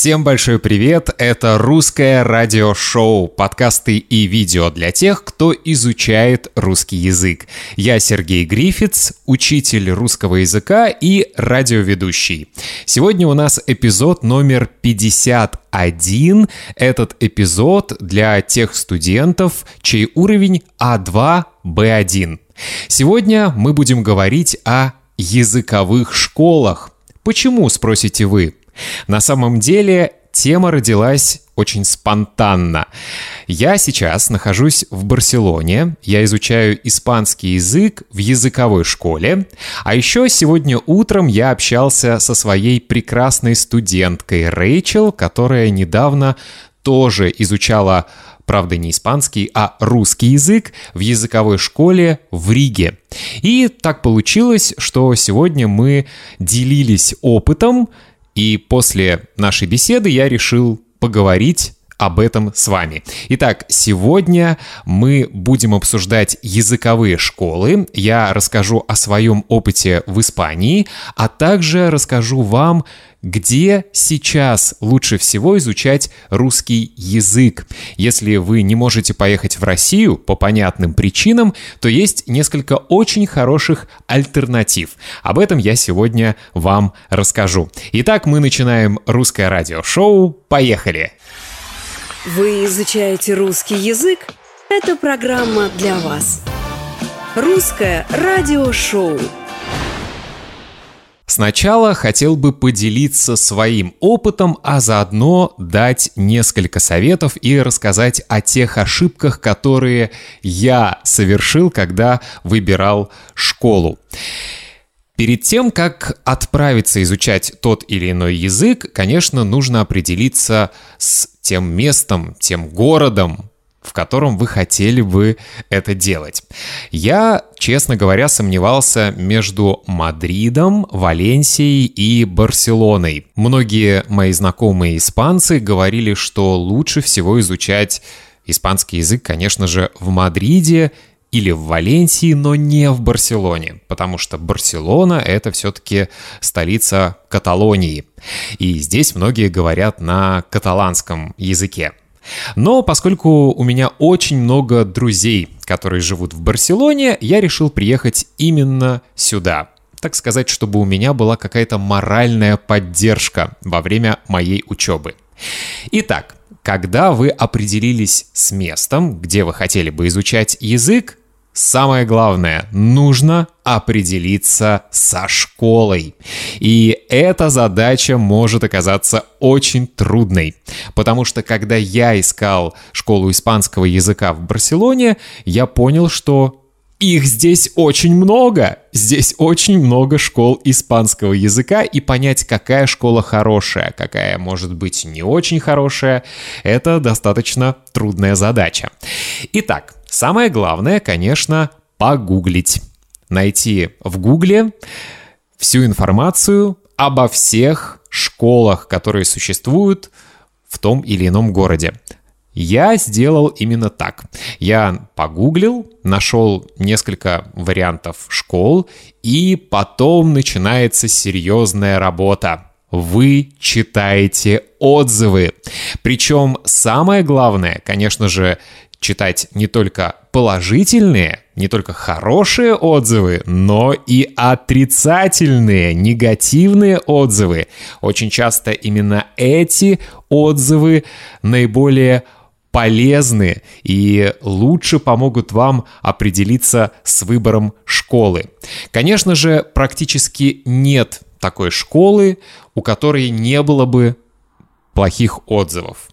Всем большой привет! Это русское радиошоу, подкасты и видео для тех, кто изучает русский язык. Я Сергей Грифиц, учитель русского языка и радиоведущий. Сегодня у нас эпизод номер 51. Этот эпизод для тех студентов, чей уровень А2, Б1. Сегодня мы будем говорить о языковых школах. Почему, спросите вы? На самом деле тема родилась очень спонтанно. Я сейчас нахожусь в Барселоне, я изучаю испанский язык в языковой школе, а еще сегодня утром я общался со своей прекрасной студенткой Рэйчел, которая недавно тоже изучала правда не испанский, а русский язык в языковой школе в Риге. И так получилось, что сегодня мы делились опытом, и после нашей беседы я решил поговорить об этом с вами. Итак, сегодня мы будем обсуждать языковые школы. Я расскажу о своем опыте в Испании, а также расскажу вам, где сейчас лучше всего изучать русский язык. Если вы не можете поехать в Россию по понятным причинам, то есть несколько очень хороших альтернатив. Об этом я сегодня вам расскажу. Итак, мы начинаем русское радиошоу. Поехали! Вы изучаете русский язык? Это программа для вас. Русское радиошоу. Сначала хотел бы поделиться своим опытом, а заодно дать несколько советов и рассказать о тех ошибках, которые я совершил, когда выбирал школу. Перед тем, как отправиться изучать тот или иной язык, конечно, нужно определиться с тем местом, тем городом, в котором вы хотели бы это делать. Я, честно говоря, сомневался между Мадридом, Валенсией и Барселоной. Многие мои знакомые испанцы говорили, что лучше всего изучать испанский язык, конечно же, в Мадриде или в Валенсии, но не в Барселоне, потому что Барселона — это все-таки столица Каталонии. И здесь многие говорят на каталанском языке. Но поскольку у меня очень много друзей, которые живут в Барселоне, я решил приехать именно сюда. Так сказать, чтобы у меня была какая-то моральная поддержка во время моей учебы. Итак, когда вы определились с местом, где вы хотели бы изучать язык, Самое главное, нужно определиться со школой. И эта задача может оказаться очень трудной, потому что когда я искал школу испанского языка в Барселоне, я понял, что их здесь очень много. Здесь очень много школ испанского языка, и понять, какая школа хорошая, какая может быть не очень хорошая, это достаточно трудная задача. Итак, самое главное, конечно, погуглить. Найти в гугле всю информацию обо всех школах, которые существуют в том или ином городе. Я сделал именно так. Я погуглил, нашел несколько вариантов школ, и потом начинается серьезная работа. Вы читаете отзывы. Причем самое главное, конечно же, читать не только положительные, не только хорошие отзывы, но и отрицательные, негативные отзывы. Очень часто именно эти отзывы наиболее полезны и лучше помогут вам определиться с выбором школы. Конечно же, практически нет такой школы, у которой не было бы плохих отзывов.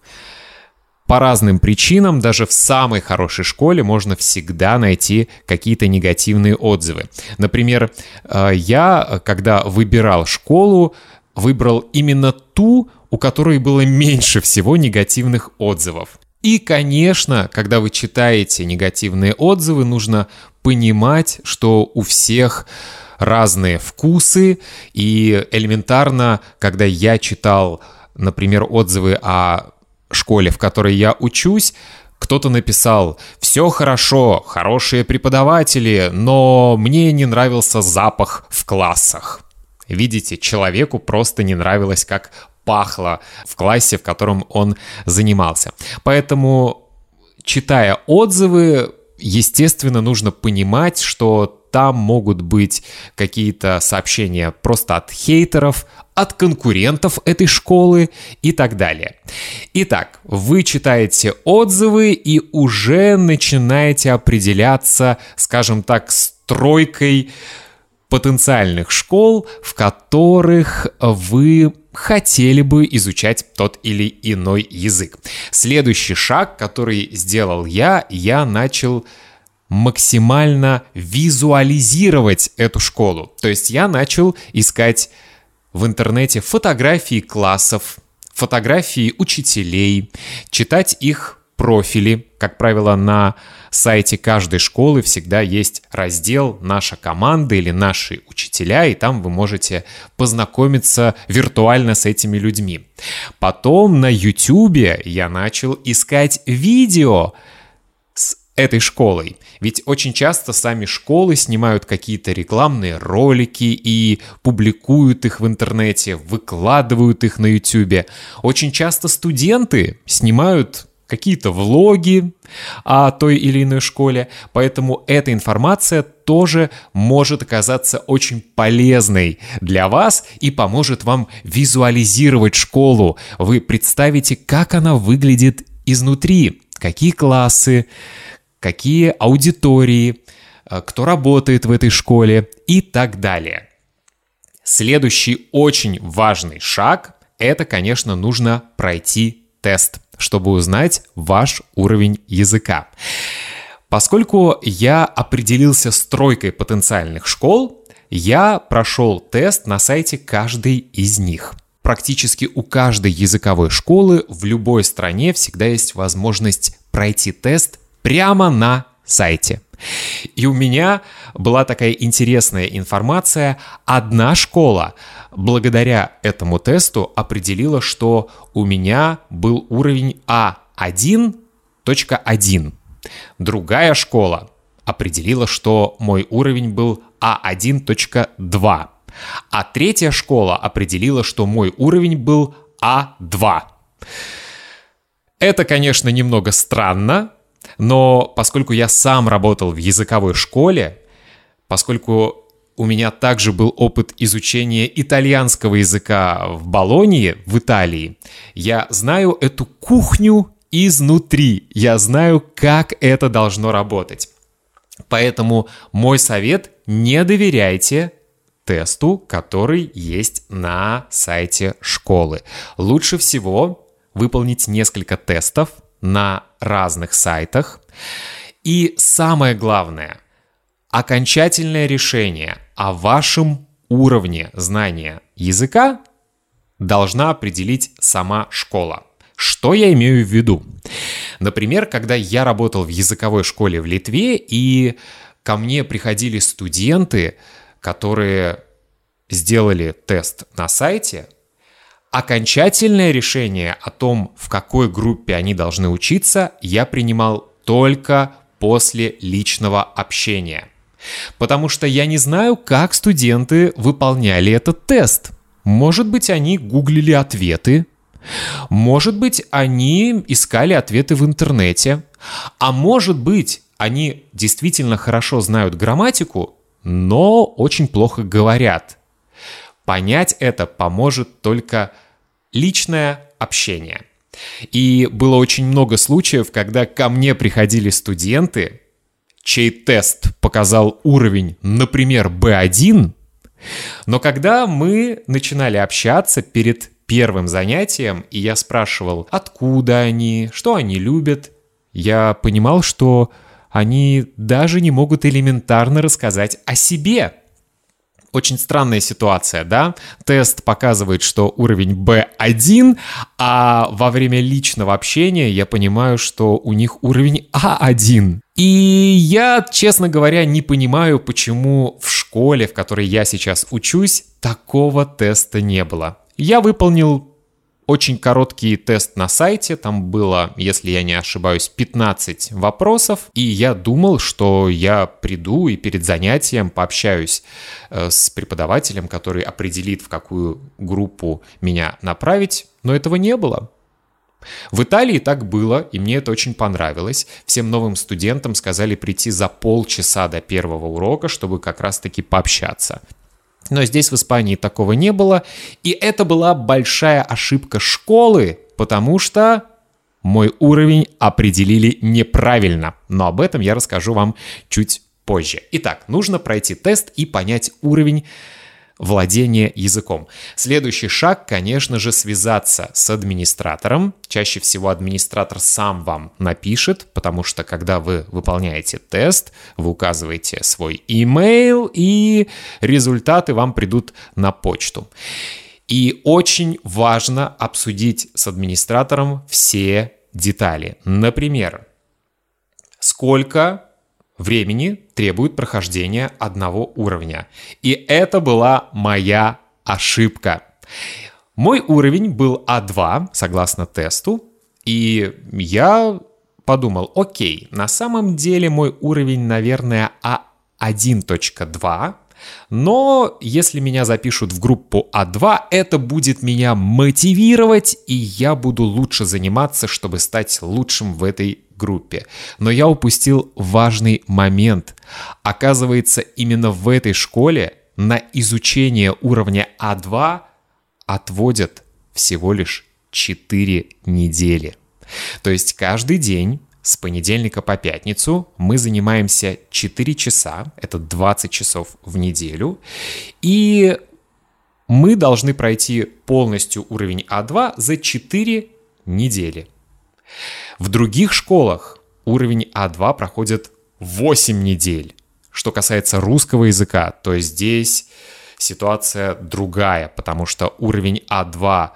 По разным причинам даже в самой хорошей школе можно всегда найти какие-то негативные отзывы. Например, э, я, когда выбирал школу, выбрал именно ту, у которой было меньше всего негативных отзывов. И, конечно, когда вы читаете негативные отзывы, нужно понимать, что у всех разные вкусы, и элементарно, когда я читал, например, отзывы о школе, в которой я учусь, кто-то написал «Все хорошо, хорошие преподаватели, но мне не нравился запах в классах». Видите, человеку просто не нравилось, как пахло в классе, в котором он занимался. Поэтому, читая отзывы, естественно, нужно понимать, что там могут быть какие-то сообщения просто от хейтеров, от конкурентов этой школы и так далее. Итак, вы читаете отзывы и уже начинаете определяться, скажем так, стройкой потенциальных школ, в которых вы хотели бы изучать тот или иной язык. Следующий шаг, который сделал я, я начал максимально визуализировать эту школу. То есть я начал искать в интернете фотографии классов, фотографии учителей, читать их профили. Как правило, на сайте каждой школы всегда есть раздел «Наша команда» или «Наши учителя», и там вы можете познакомиться виртуально с этими людьми. Потом на YouTube я начал искать видео с этой школой. Ведь очень часто сами школы снимают какие-то рекламные ролики и публикуют их в интернете, выкладывают их на YouTube. Очень часто студенты снимают какие-то влоги о той или иной школе, поэтому эта информация тоже может оказаться очень полезной для вас и поможет вам визуализировать школу. Вы представите, как она выглядит изнутри, какие классы, какие аудитории, э, кто работает в этой школе и так далее. Следующий очень важный шаг – это, конечно, нужно пройти тест, чтобы узнать ваш уровень языка. Поскольку я определился с тройкой потенциальных школ, я прошел тест на сайте каждой из них. Практически у каждой языковой школы в любой стране всегда есть возможность пройти тест прямо на сайте. И у меня была такая интересная информация. Одна школа благодаря этому тесту определила, что у меня был уровень А1.1. Другая школа определила, что мой уровень был А1.2. А третья школа определила, что мой уровень был А2. Это, конечно, немного странно, но поскольку я сам работал в языковой школе, поскольку у меня также был опыт изучения итальянского языка в Болонии, в Италии, я знаю эту кухню изнутри. Я знаю, как это должно работать. Поэтому мой совет – не доверяйте тесту, который есть на сайте школы. Лучше всего выполнить несколько тестов – на разных сайтах. И самое главное, окончательное решение о вашем уровне знания языка должна определить сама школа. Что я имею в виду? Например, когда я работал в языковой школе в Литве, и ко мне приходили студенты, которые сделали тест на сайте, Окончательное решение о том, в какой группе они должны учиться, я принимал только после личного общения. Потому что я не знаю, как студенты выполняли этот тест. Может быть, они гуглили ответы, может быть, они искали ответы в интернете, а может быть, они действительно хорошо знают грамматику, но очень плохо говорят. Понять это поможет только личное общение. И было очень много случаев, когда ко мне приходили студенты, чей тест показал уровень, например, B1, но когда мы начинали общаться перед первым занятием, и я спрашивал, откуда они, что они любят, я понимал, что они даже не могут элементарно рассказать о себе очень странная ситуация, да? Тест показывает, что уровень B1, а во время личного общения я понимаю, что у них уровень А1. И я, честно говоря, не понимаю, почему в школе, в которой я сейчас учусь, такого теста не было. Я выполнил очень короткий тест на сайте, там было, если я не ошибаюсь, 15 вопросов, и я думал, что я приду и перед занятием пообщаюсь э, с преподавателем, который определит, в какую группу меня направить, но этого не было. В Италии так было, и мне это очень понравилось. Всем новым студентам сказали прийти за полчаса до первого урока, чтобы как раз-таки пообщаться. Но здесь в Испании такого не было, и это была большая ошибка школы, потому что мой уровень определили неправильно. Но об этом я расскажу вам чуть позже. Итак, нужно пройти тест и понять уровень владение языком. Следующий шаг, конечно же, связаться с администратором. Чаще всего администратор сам вам напишет, потому что когда вы выполняете тест, вы указываете свой email, и результаты вам придут на почту. И очень важно обсудить с администратором все детали. Например, сколько времени требует прохождения одного уровня. И это была моя ошибка. Мой уровень был А2, согласно тесту, и я подумал, окей, на самом деле мой уровень, наверное, А1.2, но если меня запишут в группу А2, это будет меня мотивировать, и я буду лучше заниматься, чтобы стать лучшим в этой группе. Но я упустил важный момент. Оказывается, именно в этой школе на изучение уровня А2 отводят всего лишь 4 недели. То есть каждый день с понедельника по пятницу мы занимаемся 4 часа, это 20 часов в неделю, и мы должны пройти полностью уровень А2 за 4 недели. В других школах уровень А2 проходит 8 недель. Что касается русского языка, то здесь ситуация другая, потому что уровень А2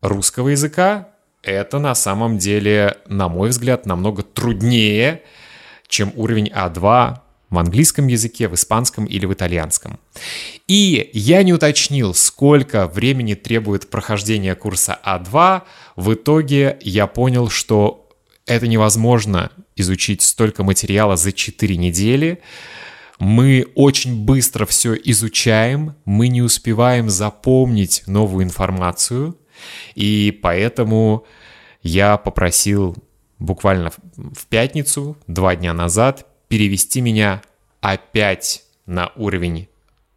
русского языка это на самом деле, на мой взгляд, намного труднее, чем уровень А2 в английском языке, в испанском или в итальянском. И я не уточнил, сколько времени требует прохождение курса А2. В итоге я понял, что это невозможно изучить столько материала за 4 недели. Мы очень быстро все изучаем, мы не успеваем запомнить новую информацию, и поэтому я попросил буквально в пятницу, два дня назад, перевести меня опять на уровень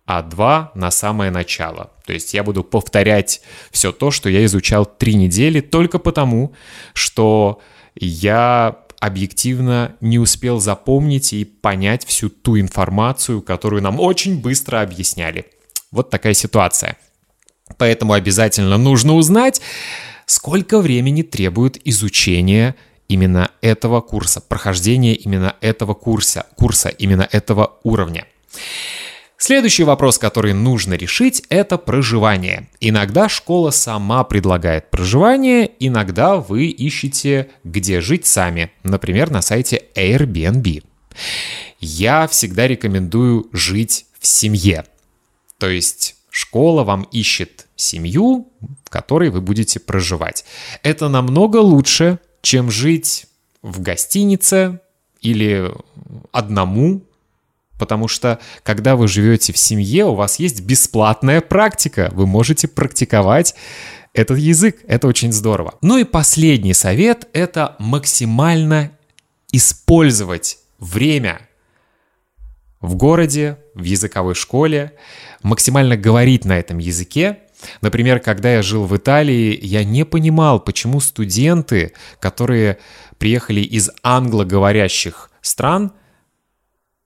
А2 на самое начало. То есть я буду повторять все то, что я изучал три недели, только потому, что я объективно не успел запомнить и понять всю ту информацию, которую нам очень быстро объясняли. Вот такая ситуация. Поэтому обязательно нужно узнать, сколько времени требует изучение именно этого курса, прохождение именно этого курса, курса именно этого уровня. Следующий вопрос, который нужно решить, это проживание. Иногда школа сама предлагает проживание, иногда вы ищете, где жить сами, например, на сайте Airbnb. Я всегда рекомендую жить в семье. То есть школа вам ищет семью, в которой вы будете проживать. Это намного лучше, чем жить в гостинице или одному, потому что когда вы живете в семье, у вас есть бесплатная практика, вы можете практиковать этот язык, это очень здорово. Ну и последний совет – это максимально использовать время в городе, в языковой школе, максимально говорить на этом языке, Например, когда я жил в Италии, я не понимал, почему студенты, которые приехали из англоговорящих стран,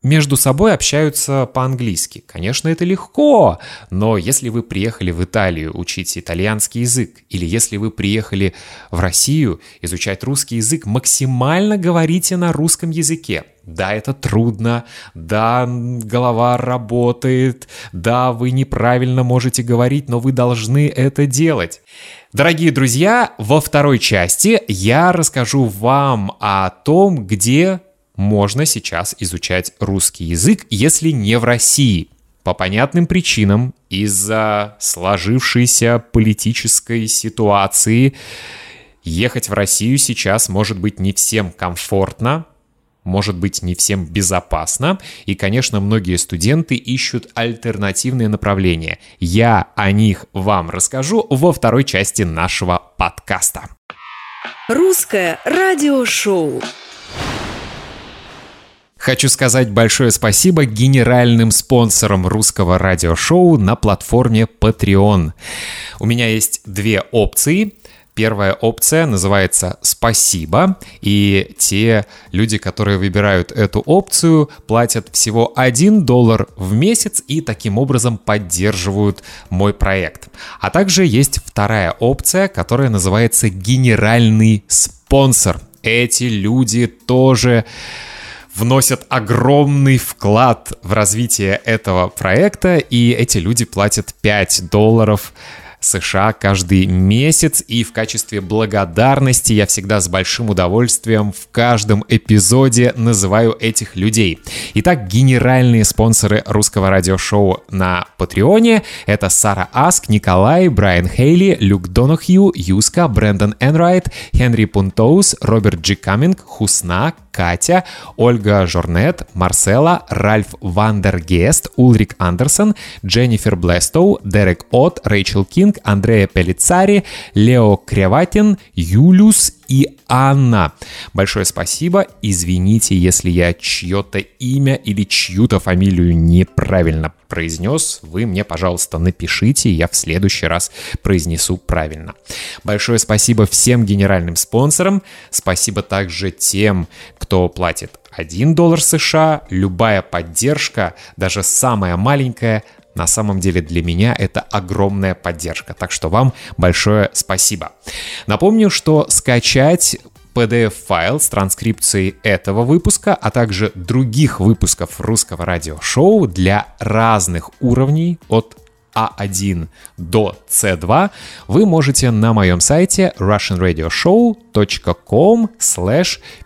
между собой общаются по-английски. Конечно, это легко, но если вы приехали в Италию учить итальянский язык, или если вы приехали в Россию изучать русский язык, максимально говорите на русском языке. Да, это трудно, да, голова работает, да, вы неправильно можете говорить, но вы должны это делать. Дорогие друзья, во второй части я расскажу вам о том, где можно сейчас изучать русский язык, если не в России. по понятным причинам из-за сложившейся политической ситуации ехать в Россию сейчас может быть не всем комфортно, может быть не всем безопасно, и, конечно, многие студенты ищут альтернативные направления. Я о них вам расскажу во второй части нашего подкаста. Русское радиошоу. Хочу сказать большое спасибо генеральным спонсорам русского радиошоу на платформе Patreon. У меня есть две опции. Первая опция называется «Спасибо», и те люди, которые выбирают эту опцию, платят всего 1 доллар в месяц и таким образом поддерживают мой проект. А также есть вторая опция, которая называется «Генеральный спонсор». Эти люди тоже вносят огромный вклад в развитие этого проекта, и эти люди платят 5 долларов США каждый месяц, и в качестве благодарности я всегда с большим удовольствием в каждом эпизоде называю этих людей. Итак, генеральные спонсоры русского радиошоу на Патреоне — это Сара Аск, Николай, Брайан Хейли, Люк Донахью, Юска, Брэндон Энрайт, Хенри Пунтоус, Роберт Джи Каминг, Хусна, Катя, Ольга Жорнет, Марсела, Ральф Вандергест, Ульрик Андерсон, Дженнифер Блестоу, Дерек От, Рэйчел Кинг, Андрея Пелицари, Лео Креватин, Юлюс и Анна. Большое спасибо. Извините, если я чье-то имя или чью-то фамилию неправильно произнес. Вы мне, пожалуйста, напишите, я в следующий раз произнесу правильно. Большое спасибо всем генеральным спонсорам. Спасибо также тем, кто платит 1 доллар США. Любая поддержка, даже самая маленькая, на самом деле для меня это огромная поддержка. Так что вам большое спасибо. Напомню, что скачать PDF-файл с транскрипцией этого выпуска, а также других выпусков русского радиошоу для разных уровней от а1 до C2 вы можете на моем сайте russianradioshow.com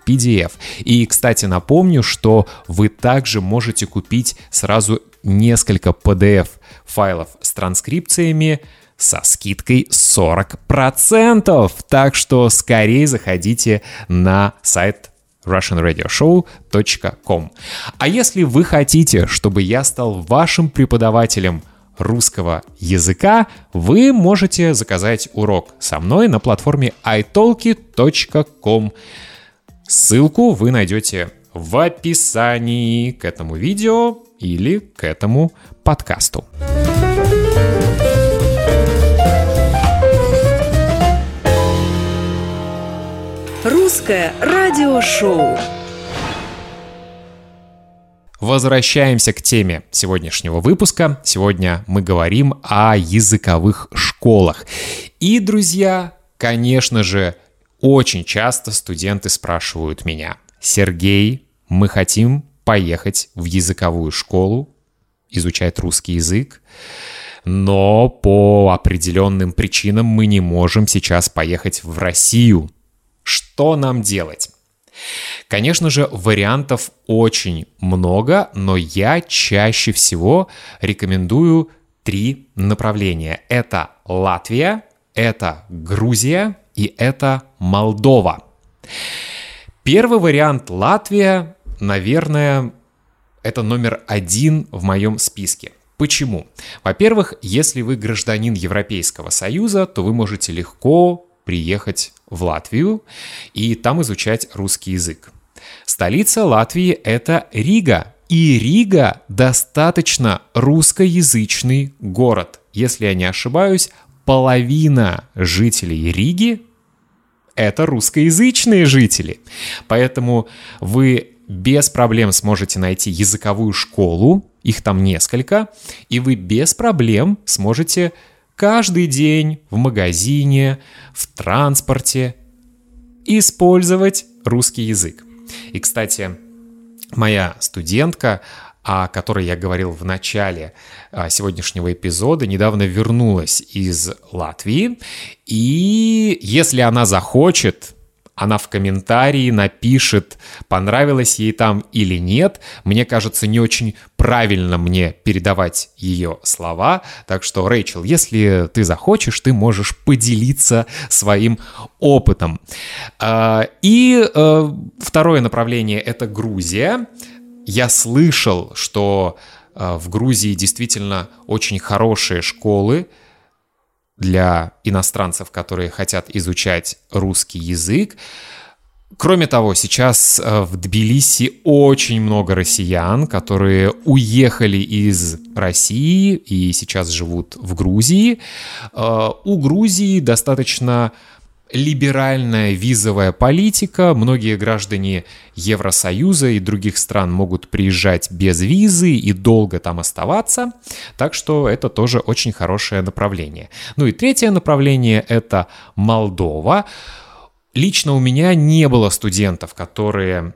pdf. И, кстати, напомню, что вы также можете купить сразу несколько PDF-файлов с транскрипциями со скидкой 40%. Так что скорее заходите на сайт russianradioshow.com. А если вы хотите, чтобы я стал вашим преподавателем русского языка, вы можете заказать урок со мной на платформе italki.com. Ссылку вы найдете в описании к этому видео или к этому подкасту. Русское радиошоу. Возвращаемся к теме сегодняшнего выпуска. Сегодня мы говорим о языковых школах. И, друзья, конечно же, очень часто студенты спрашивают меня, Сергей, мы хотим поехать в языковую школу, изучать русский язык, но по определенным причинам мы не можем сейчас поехать в Россию. Что нам делать? Конечно же, вариантов очень много, но я чаще всего рекомендую три направления. Это Латвия, это Грузия и это Молдова. Первый вариант Латвия, наверное, это номер один в моем списке. Почему? Во-первых, если вы гражданин Европейского Союза, то вы можете легко приехать в Латвию и там изучать русский язык. Столица Латвии — это Рига, и Рига достаточно русскоязычный город. Если я не ошибаюсь, половина жителей Риги — это русскоязычные жители. Поэтому вы без проблем сможете найти языковую школу, их там несколько, и вы без проблем сможете каждый день в магазине, в транспорте использовать русский язык. И, кстати, моя студентка, о которой я говорил в начале а, сегодняшнего эпизода, недавно вернулась из Латвии. И если она захочет, она в комментарии напишет, понравилось ей там или нет. Мне кажется, не очень правильно мне передавать ее слова. Так что, Рэйчел, если ты захочешь, ты можешь поделиться своим опытом. А, и э, второе направление — это Грузия. Я слышал, что э, в Грузии действительно очень хорошие школы, для иностранцев, которые хотят изучать русский язык. Кроме того, сейчас э, в Тбилиси очень много россиян, которые уехали из России и сейчас живут в Грузии. Э, у Грузии достаточно либеральная визовая политика. Многие граждане Евросоюза и других стран могут приезжать без визы и долго там оставаться. Так что это тоже очень хорошее направление. Ну и третье направление — это Молдова. Лично у меня не было студентов, которые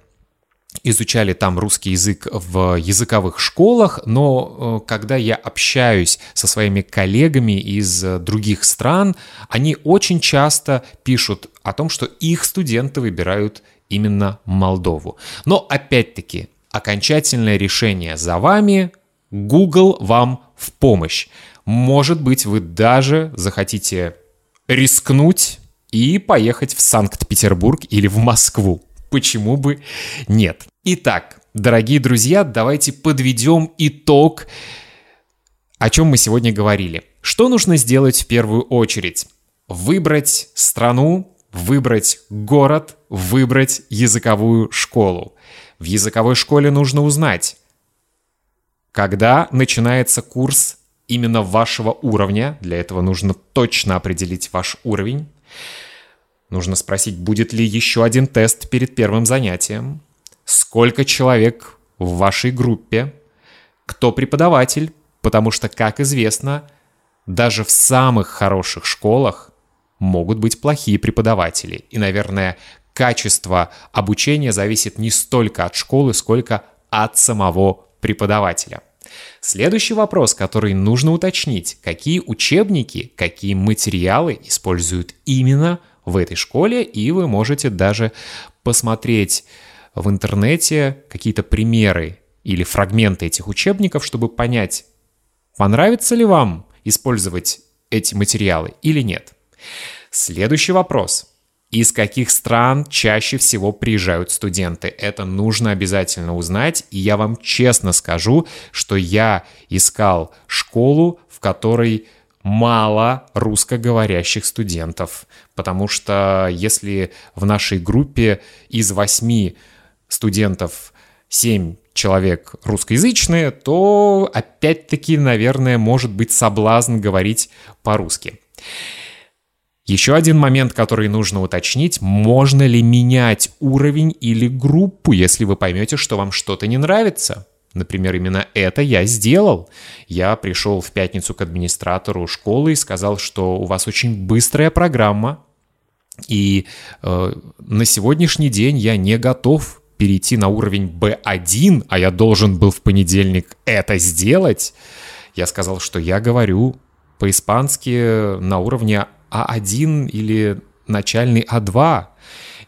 изучали там русский язык в языковых школах, но э, когда я общаюсь со своими коллегами из других стран, они очень часто пишут о том, что их студенты выбирают именно Молдову. Но опять-таки, окончательное решение за вами, Google вам в помощь. Может быть, вы даже захотите рискнуть и поехать в Санкт-Петербург или в Москву. Почему бы нет? Итак, дорогие друзья, давайте подведем итог, о чем мы сегодня говорили. Что нужно сделать в первую очередь? Выбрать страну, выбрать город, выбрать языковую школу. В языковой школе нужно узнать, когда начинается курс именно вашего уровня. Для этого нужно точно определить ваш уровень. Нужно спросить, будет ли еще один тест перед первым занятием сколько человек в вашей группе, кто преподаватель, потому что, как известно, даже в самых хороших школах могут быть плохие преподаватели. И, наверное, качество обучения зависит не столько от школы, сколько от самого преподавателя. Следующий вопрос, который нужно уточнить, какие учебники, какие материалы используют именно в этой школе, и вы можете даже посмотреть в интернете какие-то примеры или фрагменты этих учебников, чтобы понять, понравится ли вам использовать эти материалы или нет. Следующий вопрос. Из каких стран чаще всего приезжают студенты? Это нужно обязательно узнать. И я вам честно скажу, что я искал школу, в которой мало русскоговорящих студентов. Потому что если в нашей группе из восьми студентов 7 человек русскоязычные, то опять-таки, наверное, может быть соблазн говорить по-русски. Еще один момент, который нужно уточнить, можно ли менять уровень или группу, если вы поймете, что вам что-то не нравится. Например, именно это я сделал. Я пришел в пятницу к администратору школы и сказал, что у вас очень быстрая программа, и э, на сегодняшний день я не готов перейти на уровень B1, а я должен был в понедельник это сделать, я сказал, что я говорю по-испански на уровне А1 или начальный А2.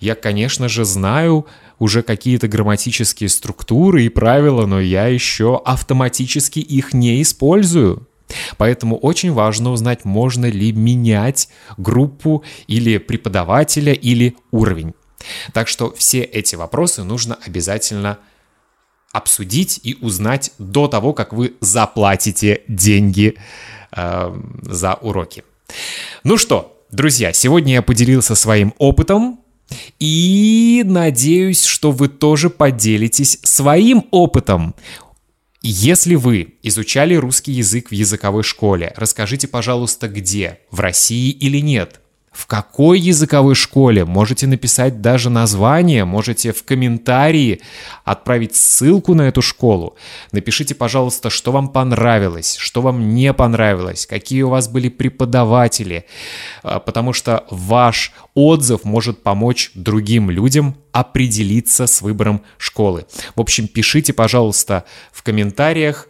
Я, конечно же, знаю уже какие-то грамматические структуры и правила, но я еще автоматически их не использую. Поэтому очень важно узнать, можно ли менять группу или преподавателя или уровень. Так что все эти вопросы нужно обязательно обсудить и узнать до того, как вы заплатите деньги э, за уроки. Ну что, друзья, сегодня я поделился своим опытом и надеюсь, что вы тоже поделитесь своим опытом. Если вы изучали русский язык в языковой школе, расскажите, пожалуйста, где, в России или нет – в какой языковой школе. Можете написать даже название, можете в комментарии отправить ссылку на эту школу. Напишите, пожалуйста, что вам понравилось, что вам не понравилось, какие у вас были преподаватели, а, потому что ваш отзыв может помочь другим людям определиться с выбором школы. В общем, пишите, пожалуйста, в комментариях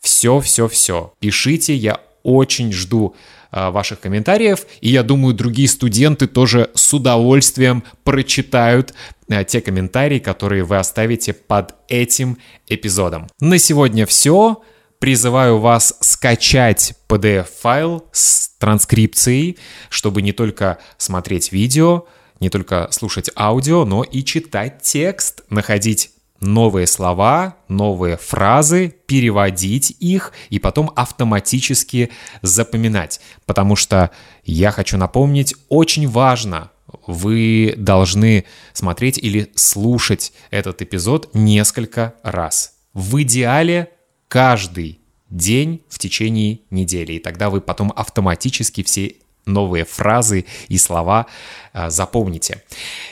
все-все-все. Пишите, я очень жду ваших комментариев, и я думаю, другие студенты тоже с удовольствием прочитают а, те комментарии, которые вы оставите под этим эпизодом. На сегодня все. Призываю вас скачать PDF-файл с транскрипцией, чтобы не только смотреть видео, не только слушать аудио, но и читать текст, находить новые слова, новые фразы, переводить их и потом автоматически запоминать. Потому что я хочу напомнить, очень важно, вы должны смотреть или слушать этот эпизод несколько раз. В идеале каждый день в течение недели. И тогда вы потом автоматически все новые фразы и слова э, запомните.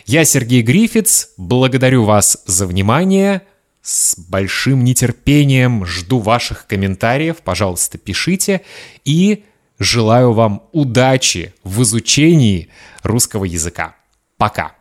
Я Сергей Грифиц, благодарю вас за внимание. С большим нетерпением жду ваших комментариев. Пожалуйста, пишите. И желаю вам удачи в изучении русского языка. Пока!